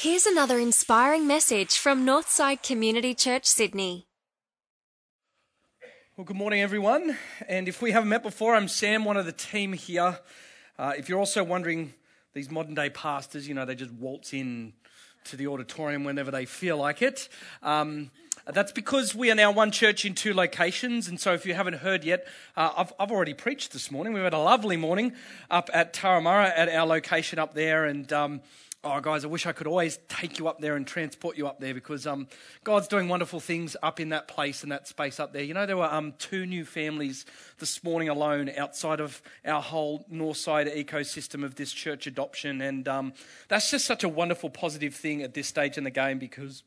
Here's another inspiring message from Northside Community Church, Sydney. Well, good morning, everyone. And if we haven't met before, I'm Sam, one of the team here. Uh, if you're also wondering, these modern day pastors, you know, they just waltz in to the auditorium whenever they feel like it. Um, that's because we are now one church in two locations. And so, if you haven't heard yet, uh, I've, I've already preached this morning. We've had a lovely morning up at Turramurra at our location up there. And um, Oh, guys, I wish I could always take you up there and transport you up there because um, God's doing wonderful things up in that place and that space up there. You know, there were um, two new families this morning alone outside of our whole north side ecosystem of this church adoption. And um, that's just such a wonderful, positive thing at this stage in the game because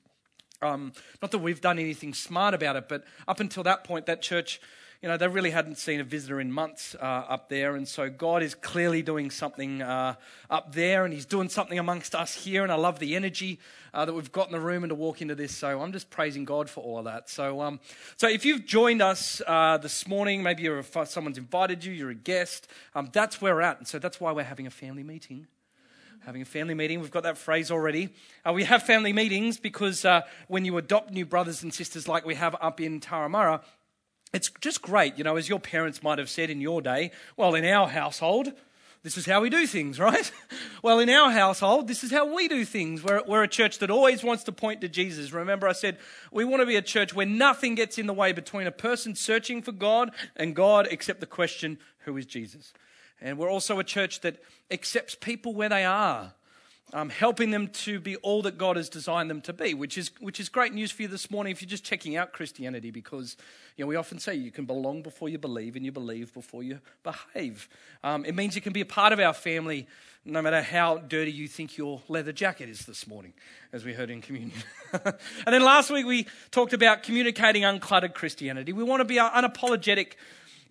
um, not that we've done anything smart about it, but up until that point, that church you know, they really hadn't seen a visitor in months uh, up there. And so God is clearly doing something uh, up there, and He's doing something amongst us here. And I love the energy uh, that we've got in the room and to walk into this. So I'm just praising God for all of that. So, um, so if you've joined us uh, this morning, maybe you're a, someone's invited you, you're a guest, um, that's where we're at. And so that's why we're having a family meeting having a family meeting. We've got that phrase already. Uh, we have family meetings because uh, when you adopt new brothers and sisters like we have up in Turramurra, it's just great, you know, as your parents might have said in your day, well, in our household, this is how we do things, right? Well, in our household, this is how we do things. We're, we're a church that always wants to point to Jesus. Remember, I said we want to be a church where nothing gets in the way between a person searching for God and God except the question, who is Jesus? And we're also a church that accepts people where they are um, helping them to be all that God has designed them to be, which is, which is great news for you this morning if you're just checking out Christianity because you know, we often say you can belong before you believe and you believe before you behave. Um, it means you can be a part of our family no matter how dirty you think your leather jacket is this morning, as we heard in communion. and then last week we talked about communicating uncluttered Christianity. We want to be unapologetic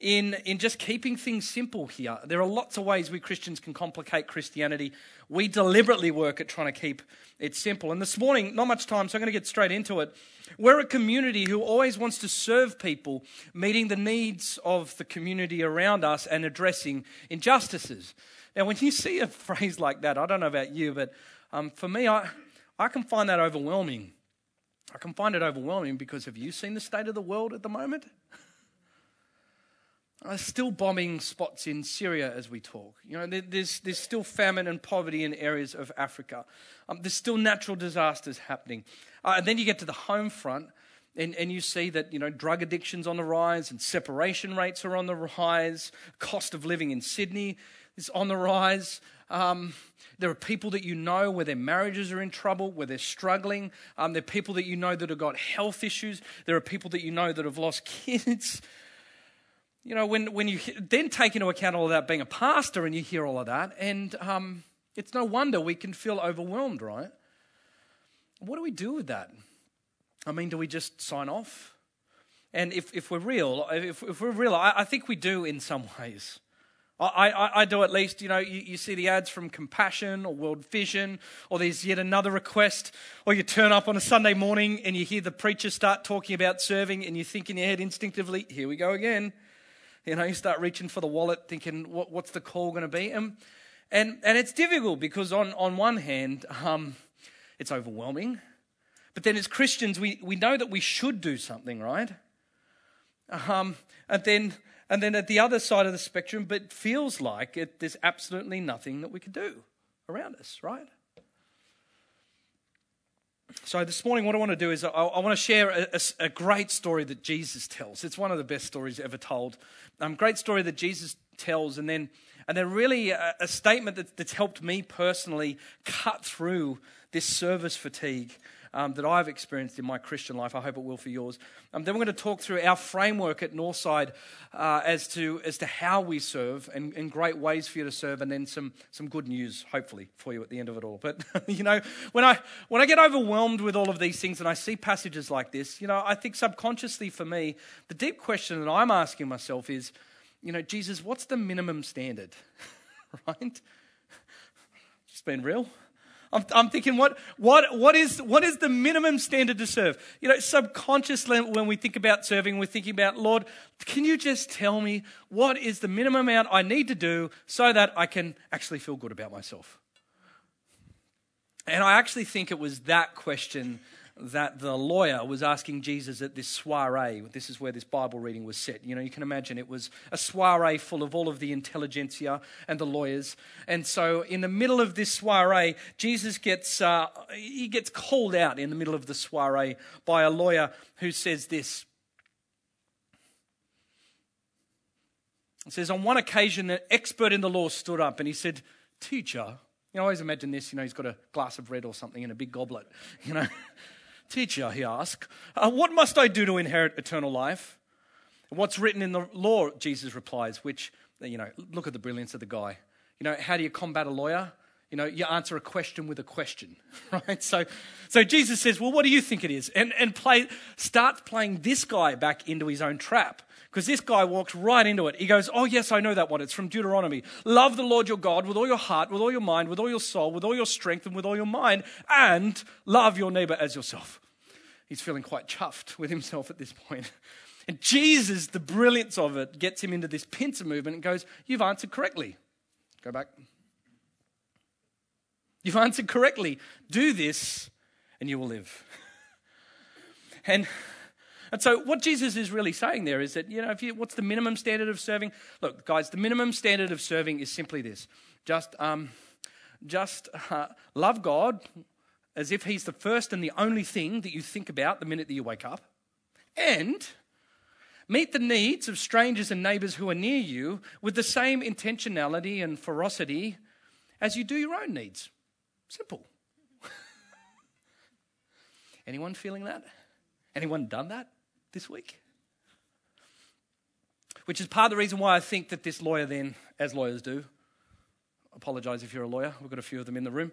in, in just keeping things simple here. There are lots of ways we Christians can complicate Christianity. We deliberately work at trying to keep it simple. And this morning, not much time, so I'm going to get straight into it. We're a community who always wants to serve people, meeting the needs of the community around us and addressing injustices. Now, when you see a phrase like that, I don't know about you, but um, for me, I, I can find that overwhelming. I can find it overwhelming because have you seen the state of the world at the moment? There's still bombing spots in Syria as we talk. You know, there's, there's still famine and poverty in areas of Africa. Um, there's still natural disasters happening. Uh, and then you get to the home front, and, and you see that you know drug addiction's on the rise, and separation rates are on the rise. Cost of living in Sydney is on the rise. Um, there are people that you know where their marriages are in trouble, where they're struggling. Um, there are people that you know that have got health issues. There are people that you know that have lost kids. You know, when, when you then take into account all of that being a pastor and you hear all of that, and um, it's no wonder we can feel overwhelmed, right? What do we do with that? I mean, do we just sign off? And if, if we're real, if, if we're real, I, I, think we do in some ways. I, I, I do at least, you know, you, you, see the ads from Compassion or World Vision, or there's yet another request, or you turn up on a Sunday morning and you hear the preacher start talking about serving, and you think in your head instinctively, here we go again. You know, you start reaching for the wallet, thinking, what, what's the call going to be? And, and, and it's difficult because, on, on one hand, um, it's overwhelming. But then, as Christians, we, we know that we should do something, right? Um, and, then, and then at the other side of the spectrum, but feels like it, there's absolutely nothing that we can do around us, right? So, this morning, what I want to do is I, I want to share a, a, a, great story that Jesus tells. It's one of the best stories ever told. Um, great story that Jesus tells, and then, and then really a, a statement that, that's helped me personally cut through this service fatigue um, that I've experienced in my Christian life. I hope it will for yours. Um, then we're going to talk through our framework at Northside uh, as, to, as to how we serve and, and great ways for you to serve, and then some, some good news, hopefully, for you at the end of it all. But, you know, when I, when I get overwhelmed with all of these things and I see passages like this, you know, I think subconsciously for me, the deep question that I'm asking myself is, you know, Jesus, what's the minimum standard? right? Just being real. I'm, I'm, thinking, what, what, what, is, what is the minimum standard to serve? You know, subconsciously, when we think about serving, we're thinking about, Lord, can you just tell me what is the minimum amount I need to do so that I can actually feel good about myself? And I actually think it was that question that the lawyer was asking Jesus at this soiree. This is where this Bible reading was set. You know, you can imagine it was a soiree full of all of the intelligentsia and the lawyers. And so, in the middle of this soiree, Jesus gets uh, he gets called out in the middle of the soiree by a lawyer who says this. It says, on one occasion, an expert in the law stood up and he said, Teacher, you know, I always imagine this, you know, he's got a glass of red or something in a big goblet, you know. Teacher, he asked, uh, what must I do to inherit eternal life? What's written in the law, Jesus replies, which, you know, look at the brilliance of the guy. You know, how do you combat a lawyer? You know, you answer a question with a question, right? So, so Jesus says, well, what do you think it is? And, and play, starts playing this guy back into his own trap. Because this guy walks right into it. He goes, Oh, yes, I know that one. It's from Deuteronomy. Love the Lord your God with all your heart, with all your mind, with all your soul, with all your strength, and with all your mind, and love your neighbor as yourself. He's feeling quite chuffed with himself at this point. And Jesus, the brilliance of it, gets him into this pincer movement and goes, You've answered correctly. Go back. You've answered correctly. Do this and you will live. And and so, what Jesus is really saying there is that, you know, if you, what's the minimum standard of serving? Look, guys, the minimum standard of serving is simply this just, um, just uh, love God as if He's the first and the only thing that you think about the minute that you wake up, and meet the needs of strangers and neighbors who are near you with the same intentionality and ferocity as you do your own needs. Simple. Anyone feeling that? Anyone done that? This week. Which is part of the reason why I think that this lawyer, then, as lawyers do, apologize if you're a lawyer, we've got a few of them in the room,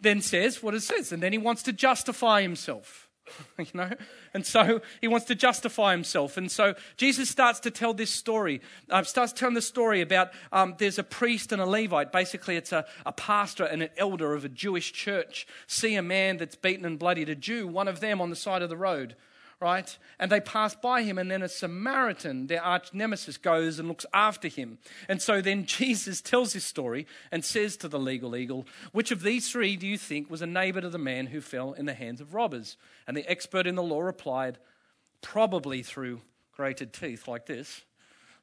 then says what it says. And then he wants to justify himself. you know and so he wants to justify himself and so jesus starts to tell this story uh, starts telling the story about um, there's a priest and a levite basically it's a, a pastor and an elder of a jewish church see a man that's beaten and bloodied a jew one of them on the side of the road right? And they pass by him, and then a Samaritan, their arch nemesis, goes and looks after him. And so then Jesus tells this story and says to the legal eagle, Which of these three do you think was a neighbor to the man who fell in the hands of robbers? And the expert in the law replied, Probably through grated teeth like this,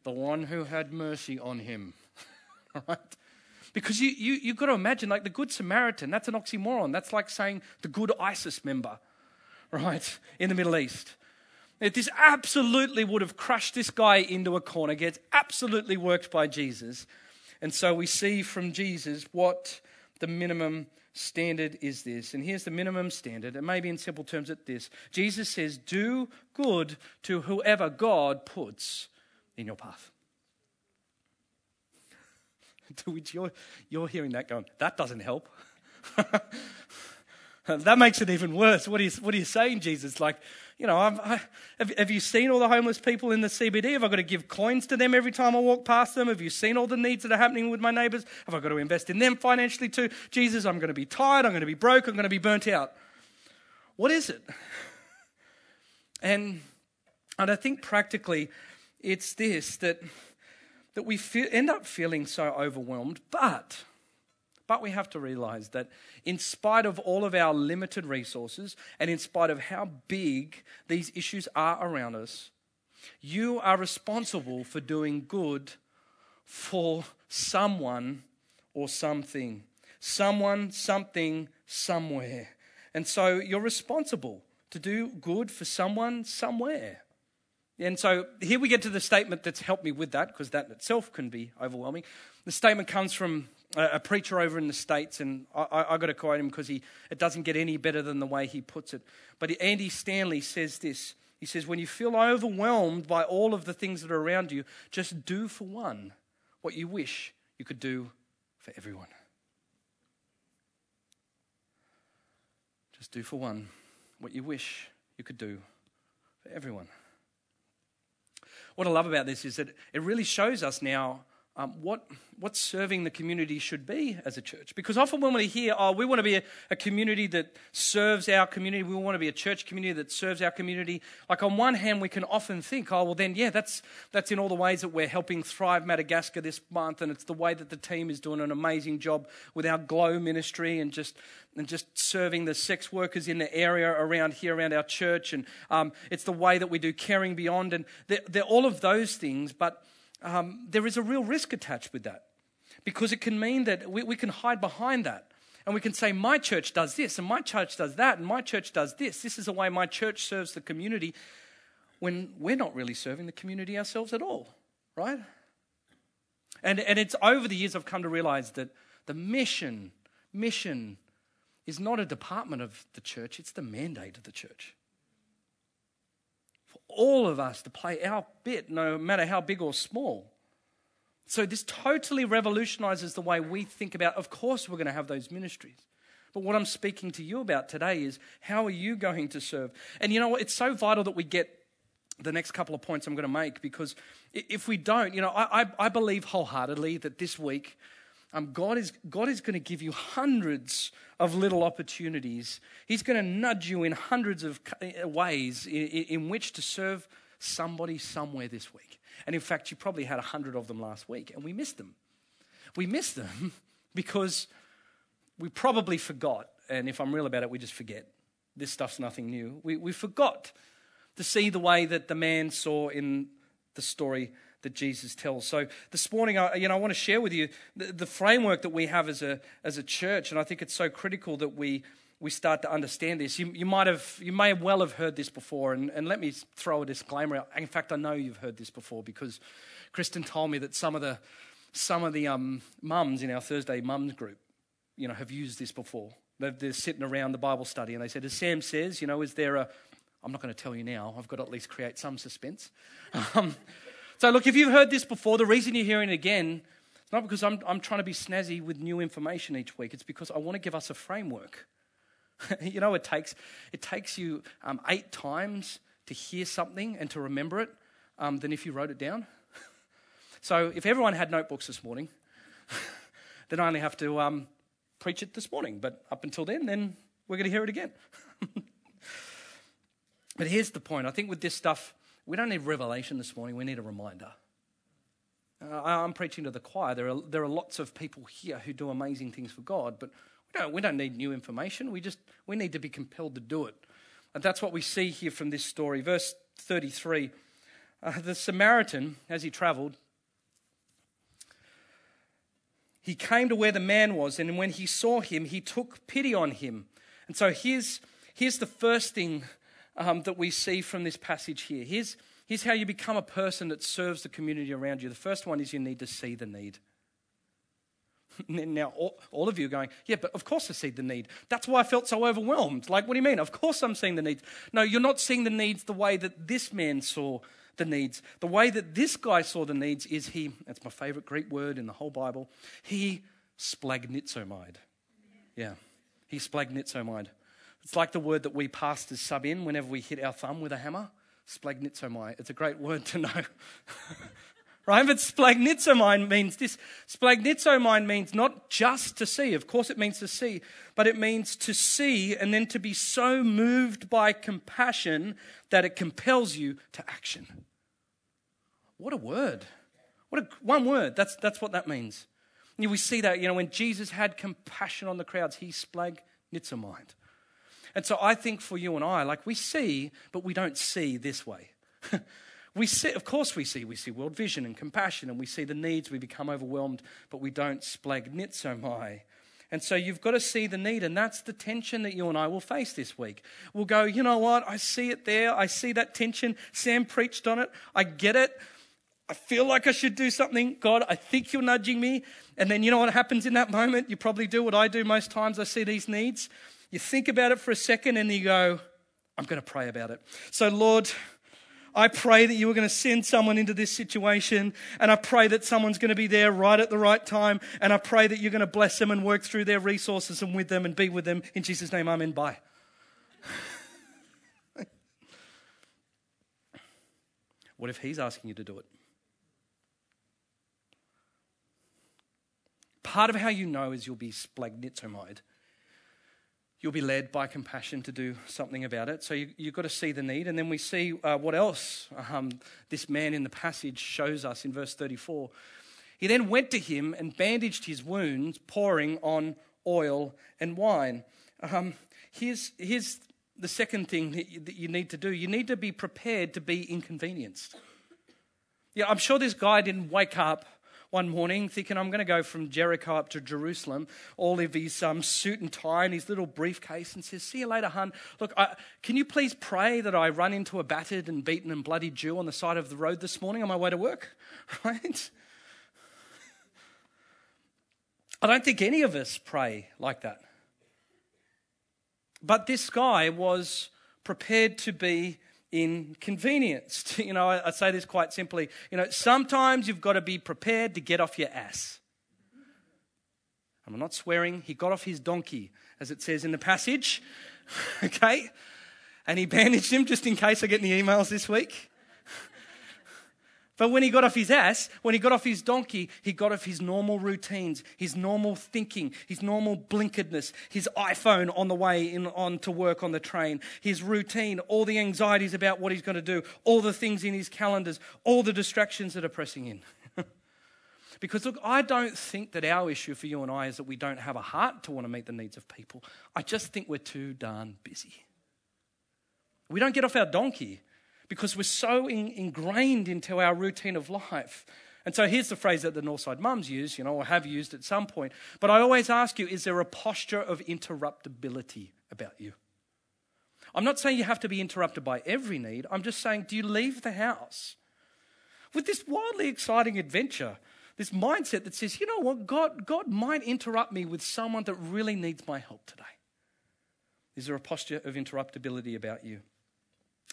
the one who had mercy on him. right? Because you, you, you've got to imagine, like the Good Samaritan, that's an oxymoron. That's like saying the good ISIS member right, in the Middle East. If This absolutely would have crushed this guy into a corner, gets absolutely worked by Jesus. And so we see from Jesus what the minimum standard is this. And here's the minimum standard. And maybe in simple terms, at this Jesus says, Do good to whoever God puts in your path. to which you're, you're hearing that going, That doesn't help. That makes it even worse. What are you, what are you saying, Jesus? Like, you know, I, have, have you seen all the homeless people in the CBD? Have I got to give coins to them every time I walk past them? Have you seen all the needs that are happening with my neighbors? Have I got to invest in them financially too? Jesus, I'm going to be tired. I'm going to be broke. I'm going to be burnt out. What is it? And, and I think practically it's this that, that we feel, end up feeling so overwhelmed, but but we have to realize that in spite of all of our limited resources and in spite of how big these issues are around us, you are responsible for doing good for someone or something. Someone, something, somewhere. And so you're responsible to do good for someone, somewhere. And so here we get to the statement that's helped me with that, because that in itself can be overwhelming. The statement comes from a, preacher over in the States, and I, I, got to quote him because it doesn't get any better than the way he puts it. But Andy Stanley says this He says, When you feel overwhelmed by all of the things that are around you, just do for one what you wish you could do for everyone. Just do for one what you wish you could do for everyone. What I love about this is that it really shows us now um, what, what serving the community should be as a church. Because often when we hear, oh, we want to be a, a, community that serves our community, we want to be a church community that serves our community, like on one hand, we can often think, oh, well, then, yeah, that's, that's in all the ways that we're helping Thrive Madagascar this month, and it's the way that the team is doing an amazing job with our Glow ministry and just, and just serving the sex workers in the area around here, around our church, and um, it's the way that we do Caring Beyond, and they're, they're all of those things, but um, there is a real risk attached with that because it can mean that we, we can hide behind that. And we can say, my church does this, and my church does that, and my church does this. This is the way my church serves the community when we're not really serving the community ourselves at all, right? And, and it's over the years I've come to realize that the mission, mission is not a department of the church, it's the mandate of the church all of us to play our bit, no matter how big or small. So, this totally revolutionizes the way we think about, of course, we're going to have those ministries. But what I'm speaking to you about today is how are you going to serve? And you know what? It's so vital that we get the next couple of points I'm going to make because if we don't, you know, I, I, I believe wholeheartedly that this week um, God, is, God is going to give you hundreds of little opportunities. He's going to nudge you in hundreds of uh, ways in, in which to serve somebody somewhere this week. And in fact, you probably had a hundred of them last week, and we missed them. We missed them because we probably forgot. And if I'm real about it, we just forget. This stuff's nothing new. We, we forgot to see the way that the man saw in the story that Jesus tells. So this morning, I, you know, I want to share with you the, the framework that we have as a, as a church, and I think it's so critical that we, we start to understand this. You, you might have, you may well have heard this before, and, and let me throw a disclaimer out. In fact, I know you've heard this before because Kristen told me that some of the, some of the um, mums in our Thursday mums group, you know, have used this before. They're, they're sitting around the Bible study, and they said, as Sam says, you know, is there a, I'm not going to tell you now. I've got to at least create some suspense. Um, so, look, if you've heard this before, the reason you're hearing it again, it's not because I'm, I'm trying to be snazzy with new information each week. It's because I want to give us a framework. you know, it takes, it takes you um, eight times to hear something and to remember it um, than if you wrote it down. so, if everyone had notebooks this morning, then I only have to um, preach it this morning. But up until then, then we're going to hear it again. but here's the point I think with this stuff, we don't need revelation this morning, we need a reminder. Uh, I'm preaching to the choir. There are, there are lots of people here who do amazing things for God, but we don't, we don't need new information. We just we need to be compelled to do it. And that's what we see here from this story. Verse 33 uh, The Samaritan, as he traveled, he came to where the man was, and when he saw him, he took pity on him. And so here's, here's the first thing um, that we see from this passage here. Here's, here's how you become a person that serves the community around you. The first one is you need to see the need. Now, all, of you are going, yeah, but of course I see the need. That's why I felt so overwhelmed. Like, what do you mean? Of course I'm seeing the needs. No, you're not seeing the needs the way that this man saw the needs. The way that this guy saw the needs is he, that's my favorite Greek word in the whole Bible, he splagnitsomide. Yeah, he splagnitsomide. It's like the word that we pastors sub in whenever we hit our thumb with a hammer. Splagnitsomai. It's a great word to know. right? But splagnitsomai means this. Splagnitsomai means not just to see. Of course, it means to see, but it means to see and then to be so moved by compassion that it compels you to action. What a word. What a, one word. That's, that's what that means. We see that, you know, when Jesus had compassion on the crowds, he splagnitsomai. And so I think for you and I, like we see, but we don't see this way. we see, of course, we see. We see world vision and compassion, and we see the needs. We become overwhelmed, but we don't splagnitsomai. And so you've got to see the need, and that's the tension that you and I will face this week. We'll go, you know what? I see it there. I see that tension. Sam preached on it. I get it. I feel like I should do something. God, I think you're nudging me. And then you know what happens in that moment? You probably do what I do most times. I see these needs. You think about it for a second and you go, I'm going to pray about it. So, Lord, I pray that you are going to send someone into this situation, and I pray that someone's going to be there right at the right time, and I pray that you're going to bless them and work through their resources and with them and be with them. In Jesus' name, amen. Bye. what if he's asking you to do it? Part of how you know is you'll be splagnizomai. You'll be led by compassion to do something about it. So you, have got to see the need. And then we see uh, what else um, this man in the passage shows us in verse 34. He then went to him and bandaged his wounds, pouring on oil and wine. Um, here's, here's the second thing that you need to do you need to be prepared to be inconvenienced. Yeah, I'm sure this guy didn't wake up one morning thinking, I'm going to go from Jericho up to Jerusalem, all of his um, suit and tie and his little briefcase, and says, See you later, hun. Look, I, can you please pray that I run into a battered and beaten and bloody Jew on the side of the road this morning on my way to work? Right? I don't think any of us pray like that. But this guy was prepared to be inconvenienced. You know, I, say this quite simply. You know, sometimes you've got to be prepared to get off your ass. I'm not swearing. He got off his donkey, as it says in the passage. okay? And he bandaged him just in case I get any emails this week. But when he got off his ass, when he got off his donkey, he got off his normal routines, his normal thinking, his normal blinkeredness, his iPhone on the way in, on to work on the train, his routine, all the anxieties about what he's going to do, all the things in his calendars, all the distractions that are pressing in. because look, I don't think that our issue for you and I is that we don't have a heart to want to meet the needs of people. I just think we're too darn busy. We don't get off our donkey because we're so in, ingrained into our routine of life. And so here's the phrase that the Northside mums use, you know, or have used at some point. But I always ask you, is there a posture of interruptibility about you? I'm not saying you have to be interrupted by every need. I'm just saying, do you leave the house with this wildly exciting adventure, this mindset that says, you know what, God, God might interrupt me with someone that really needs my help today? Is there a posture of interruptibility about you?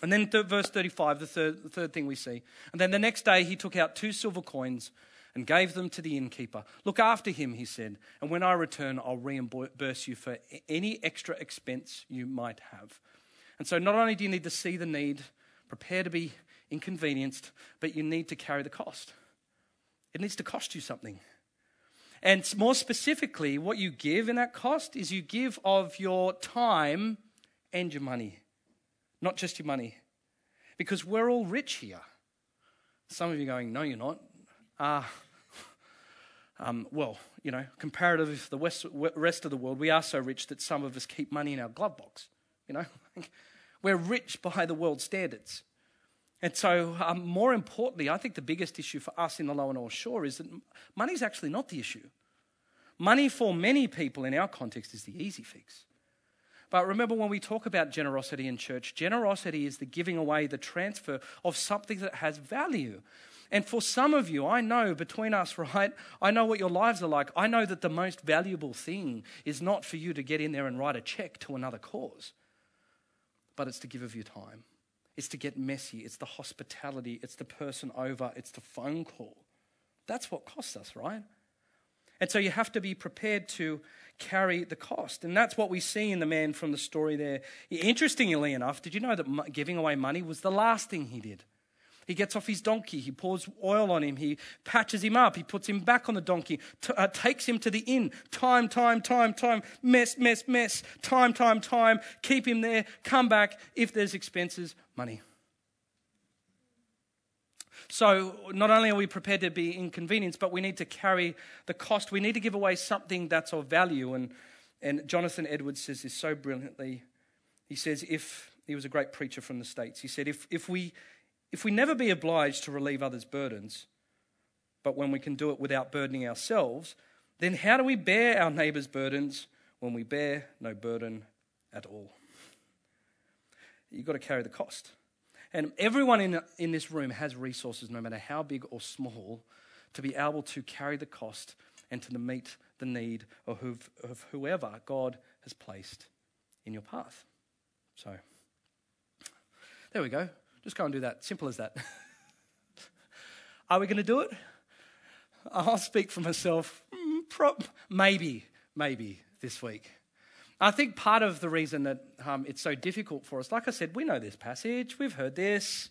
And then th- verse 35, the third, the third thing we see. And then the next day he took out two silver coins and gave them to the innkeeper. Look after him, he said, and when I return, I'll reimburse you for any extra expense you might have. And so not only do you need to see the need, prepare to be inconvenienced, but you need to carry the cost. It needs to cost you something. And more specifically, what you give in that cost is you give of your time and your money not just your money. Because we're all rich here. Some of you going, no, you're not. Uh, um, well, you know, comparative to the west, rest of the world, we are so rich that some of us keep money in our glove box. You know, we're rich by the world standards. And so, um, more importantly, I think the biggest issue for us in the Lower North Shore is that money is actually not the issue. Money for many people in our context is the easy fix. But remember, when we talk about generosity in church, generosity is the giving away, the transfer of something that has value. And for some of you, I know between us, right? I know what your lives are like. I know that the most valuable thing is not for you to get in there and write a check to another cause, but it's to give of your time. It's to get messy. It's the hospitality. It's the person over. It's the phone call. That's what costs us, right? And so you have to be prepared to carry the cost. And that's what we see in the man from the story there. Interestingly enough, did you know that giving away money was the last thing he did? He gets off his donkey, he pours oil on him, he patches him up, he puts him back on the donkey, t- uh, takes him to the inn. Time, time, time, time, mess, mess, mess, time, time, time, keep him there, come back. If there's expenses, money. So, not only are we prepared to be inconvenienced, but we need to carry the cost. We need to give away something that's of value. And, and Jonathan Edwards says this so brilliantly. He says, if he was a great preacher from the States, he said, if, if, we, if we never be obliged to relieve others' burdens, but when we can do it without burdening ourselves, then how do we bear our neighbour's burdens when we bear no burden at all? You've got to carry the cost. And everyone in, in this room has resources, no matter how big or small, to be able to carry the cost and to meet the need of, of whoever God has placed in your path. So, there we go. Just go and do that. Simple as that. Are we going to do it? I'll speak for myself. Mm, maybe, maybe this week. I think part of the reason that um, it's so difficult for us, like I said, we know this passage, we've heard this,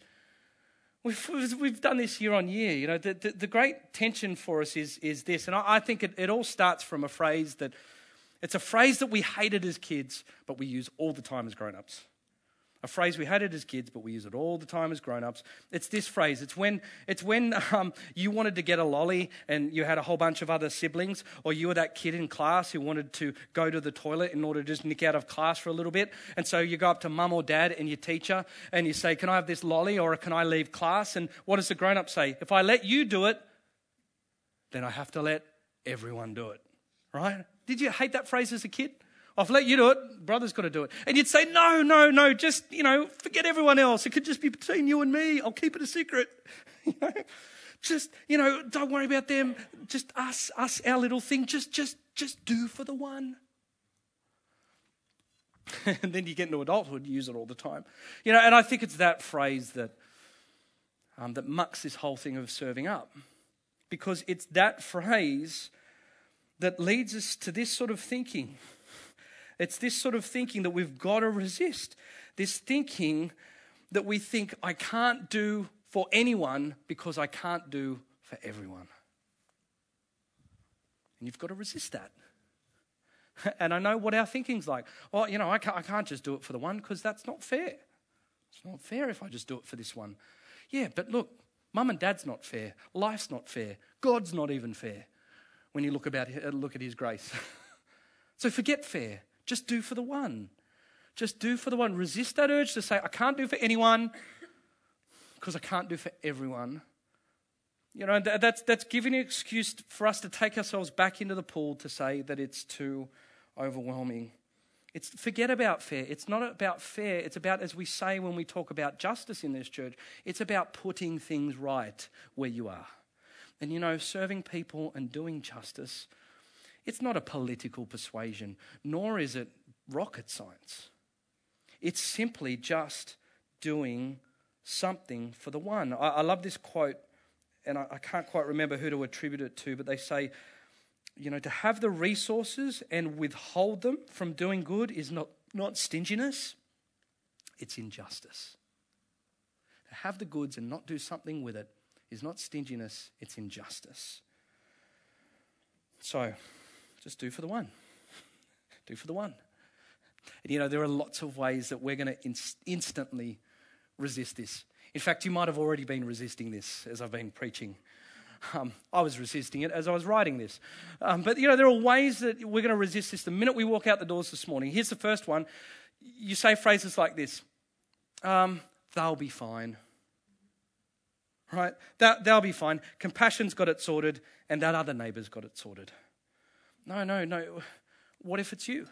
We've, we've done this year on year. You know, the, the, the great tension for us is, is this, and I, I think it, it all starts from a phrase that it's a phrase that we hated as kids, but we use all the time as grown ups a phrase we hated as kids, but we use it all the time as grown-ups. It's this phrase. It's when, it's when um, you wanted to get a lolly and you had a whole bunch of other siblings, or you were that kid in class who wanted to go to the toilet in order to just nick out of class for a little bit. And so you go up to mum or dad and your teacher and you say, can I have this lolly or can I leave class? And what does the grown-up say? If I let you do it, then I have to let everyone do it. Right? Did you hate that phrase as a kid? I've let you do it. Brother's got to do it. And you'd say, no, no, no, just, you know, forget everyone else. It could just be between you and me. I'll keep it a secret. you know? Just, you know, don't worry about them. Just us, us, our little thing. Just, just, just do for the one. and then you get into adulthood, you use it all the time. You know, and I think it's that phrase that, um, that mucks this whole thing of serving up. Because it's that phrase that leads us to this sort of thinking. It's this sort of thinking that we've got to resist. This thinking that we think, I can't do for anyone because I can't do for everyone. And you've got to resist that. And I know what our thinking's like. Well, you know, I can't, I can't just do it for the one because that's not fair. It's not fair if I just do it for this one. Yeah, but look, mum and dad's not fair. Life's not fair. God's not even fair when you look, about, look at his grace. so forget fair. Just do for the one. Just do for the one. Resist that urge to say, I can't do for anyone because I can't do for everyone. You know, that's, that's giving an excuse for us to take ourselves back into the pool to say that it's too overwhelming. It's forget about fair. It's not about fair. It's about, as we say when we talk about justice in this church, it's about putting things right where you are. And you know, serving people and doing justice it's not a political persuasion, nor is it rocket science. It's simply just doing something for the one. I, I love this quote, and I, I can't quite remember who to attribute it to, but they say, you know, to have the resources and withhold them from doing good is not, not stinginess, it's injustice. To have the goods and not do something with it is not stinginess, it's injustice. So, just do for the one. do for the one. And you know, there are lots of ways that we're going to inst- instantly resist this. In fact, you might have already been resisting this as I've been preaching. Um, I was resisting it as I was writing this. Um, but you know, there are ways that we're going to resist this the minute we walk out the doors this morning. Here's the first one you say phrases like this um, They'll be fine. Right? That, they'll be fine. Compassion's got it sorted, and that other neighbour's got it sorted. No, no, no. What if it's you?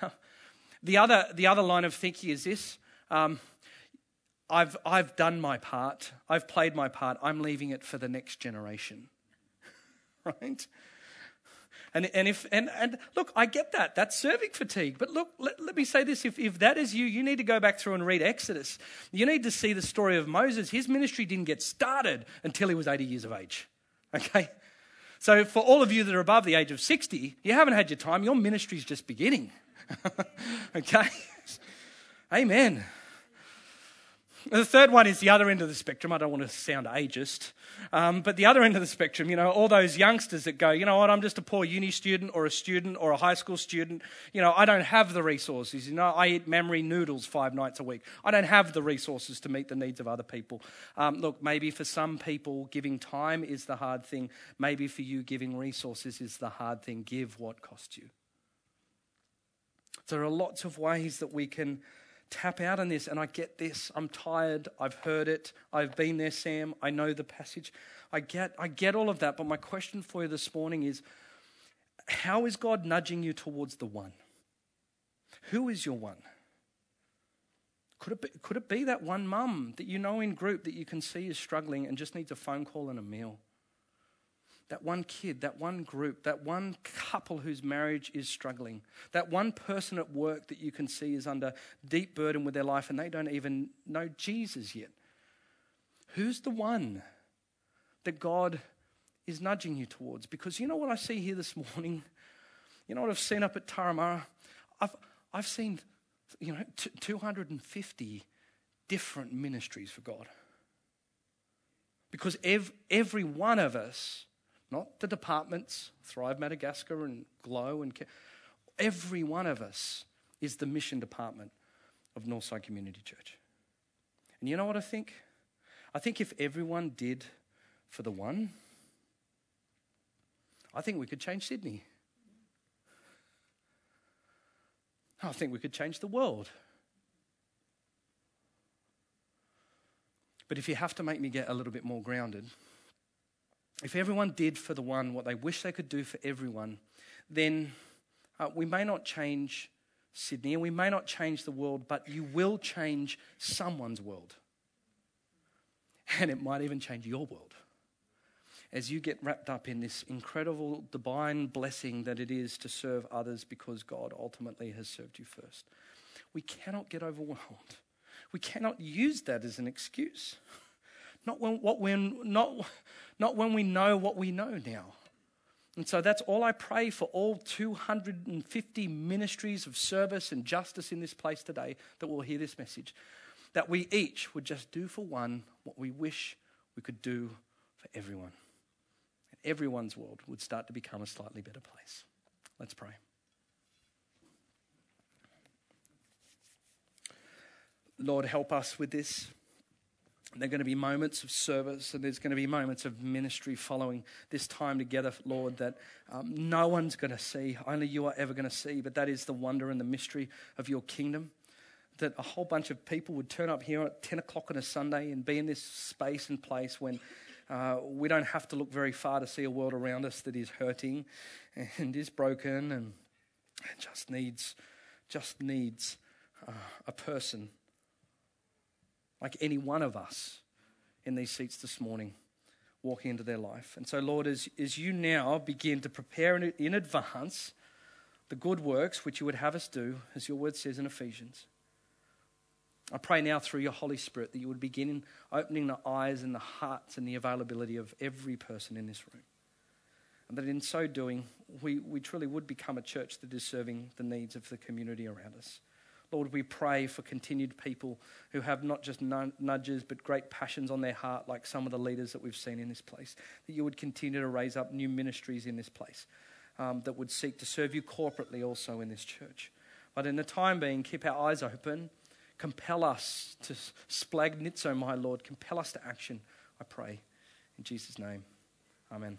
the, other, the other line of thinking is this um, I've, I've done my part, I've played my part, I'm leaving it for the next generation. right? And, and, if, and, and look, I get that. That's serving fatigue. But look, let, let me say this. If, if that is you, you need to go back through and read Exodus. You need to see the story of Moses. His ministry didn't get started until he was 80 years of age. Okay? So, for all of you that are above the age of 60, you haven't had your time. Your ministry's just beginning. okay? Amen. The third one is the other end of the spectrum. I don't want to sound ageist, um, but the other end of the spectrum, you know, all those youngsters that go, you know what, I'm just a poor uni student or a student or a high school student. You know, I don't have the resources. You know, I eat Mi Goreng noodles five nights a week. I don't have the resources to meet the needs of other people. Um, look, maybe for some people, giving time is the hard thing. Maybe for you, giving resources is the hard thing. Give what costs you. There are lots of ways that we can tap out on this and I get this. I'm tired. I've heard it. I've been there, Sam. I know the passage. I get I get all of that, but my question for you this morning is how is God nudging you towards the one? Who is your one? Could it, be, could it be that one mum that you know in group that you can see is struggling and just needs a phone call and a meal? That one kid, that one group, that one couple whose marriage is struggling, that one person at work that you can see is under deep burden with their life and they don't even know Jesus yet. Who's the one that God is nudging you towards? Because you know what I see here this morning? You know what I've seen up at Turramurra? I've, I've seen, you know, t- 250 different ministries for God. Because ev- every one of us, not the departments, Thrive Madagascar and Glow, and every one of us is the mission department of Northside Community Church. And you know what I think? I think if everyone did for the one, I think we could change Sydney. I think we could change the world. But if you have to make me get a little bit more grounded, if everyone did for the one what they wish they could do for everyone, then uh, we may not change Sydney and we may not change the world, but you will change someone's world. And it might even change your world as you get wrapped up in this incredible divine blessing that it is to serve others because God ultimately has served you first. We cannot get overwhelmed. We cannot use that as an excuse. Not when, what when, not, not when we know what we know now. And so that's all I pray for all 250 ministries of service and justice in this place today that will hear this message. That we each would just do for one what we wish we could do for everyone. And everyone's world would start to become a slightly better place. Let's pray. Lord, help us with this. There are going to be moments of service and there's going to be moments of ministry following this time together, Lord, that um, no one's going to see. Only you are ever going to see. But that is the wonder and the mystery of your kingdom. That a whole bunch of people would turn up here at 10 o'clock on a Sunday and be in this space and place when uh, we don't have to look very far to see a world around us that is hurting and is broken and just needs, just needs uh, a person like any one of us in these seats this morning walking into their life. And so, Lord, as, as you now begin to prepare in, in advance the good works which you would have us do, as your word says in Ephesians, I pray now through your Holy Spirit that you would begin opening the eyes and the hearts and the availability of every person in this room. And that in so doing, we, we truly would become a church that is serving the needs of the community around us. Lord, we pray for continued people who have not just nudges but great passions on their heart, like some of the leaders that we've seen in this place. That you would continue to raise up new ministries in this place um, that would seek to serve you corporately also in this church. But in the time being, keep our eyes open. Compel us to splagnitzo, my Lord. Compel us to action, I pray. In Jesus' name, amen.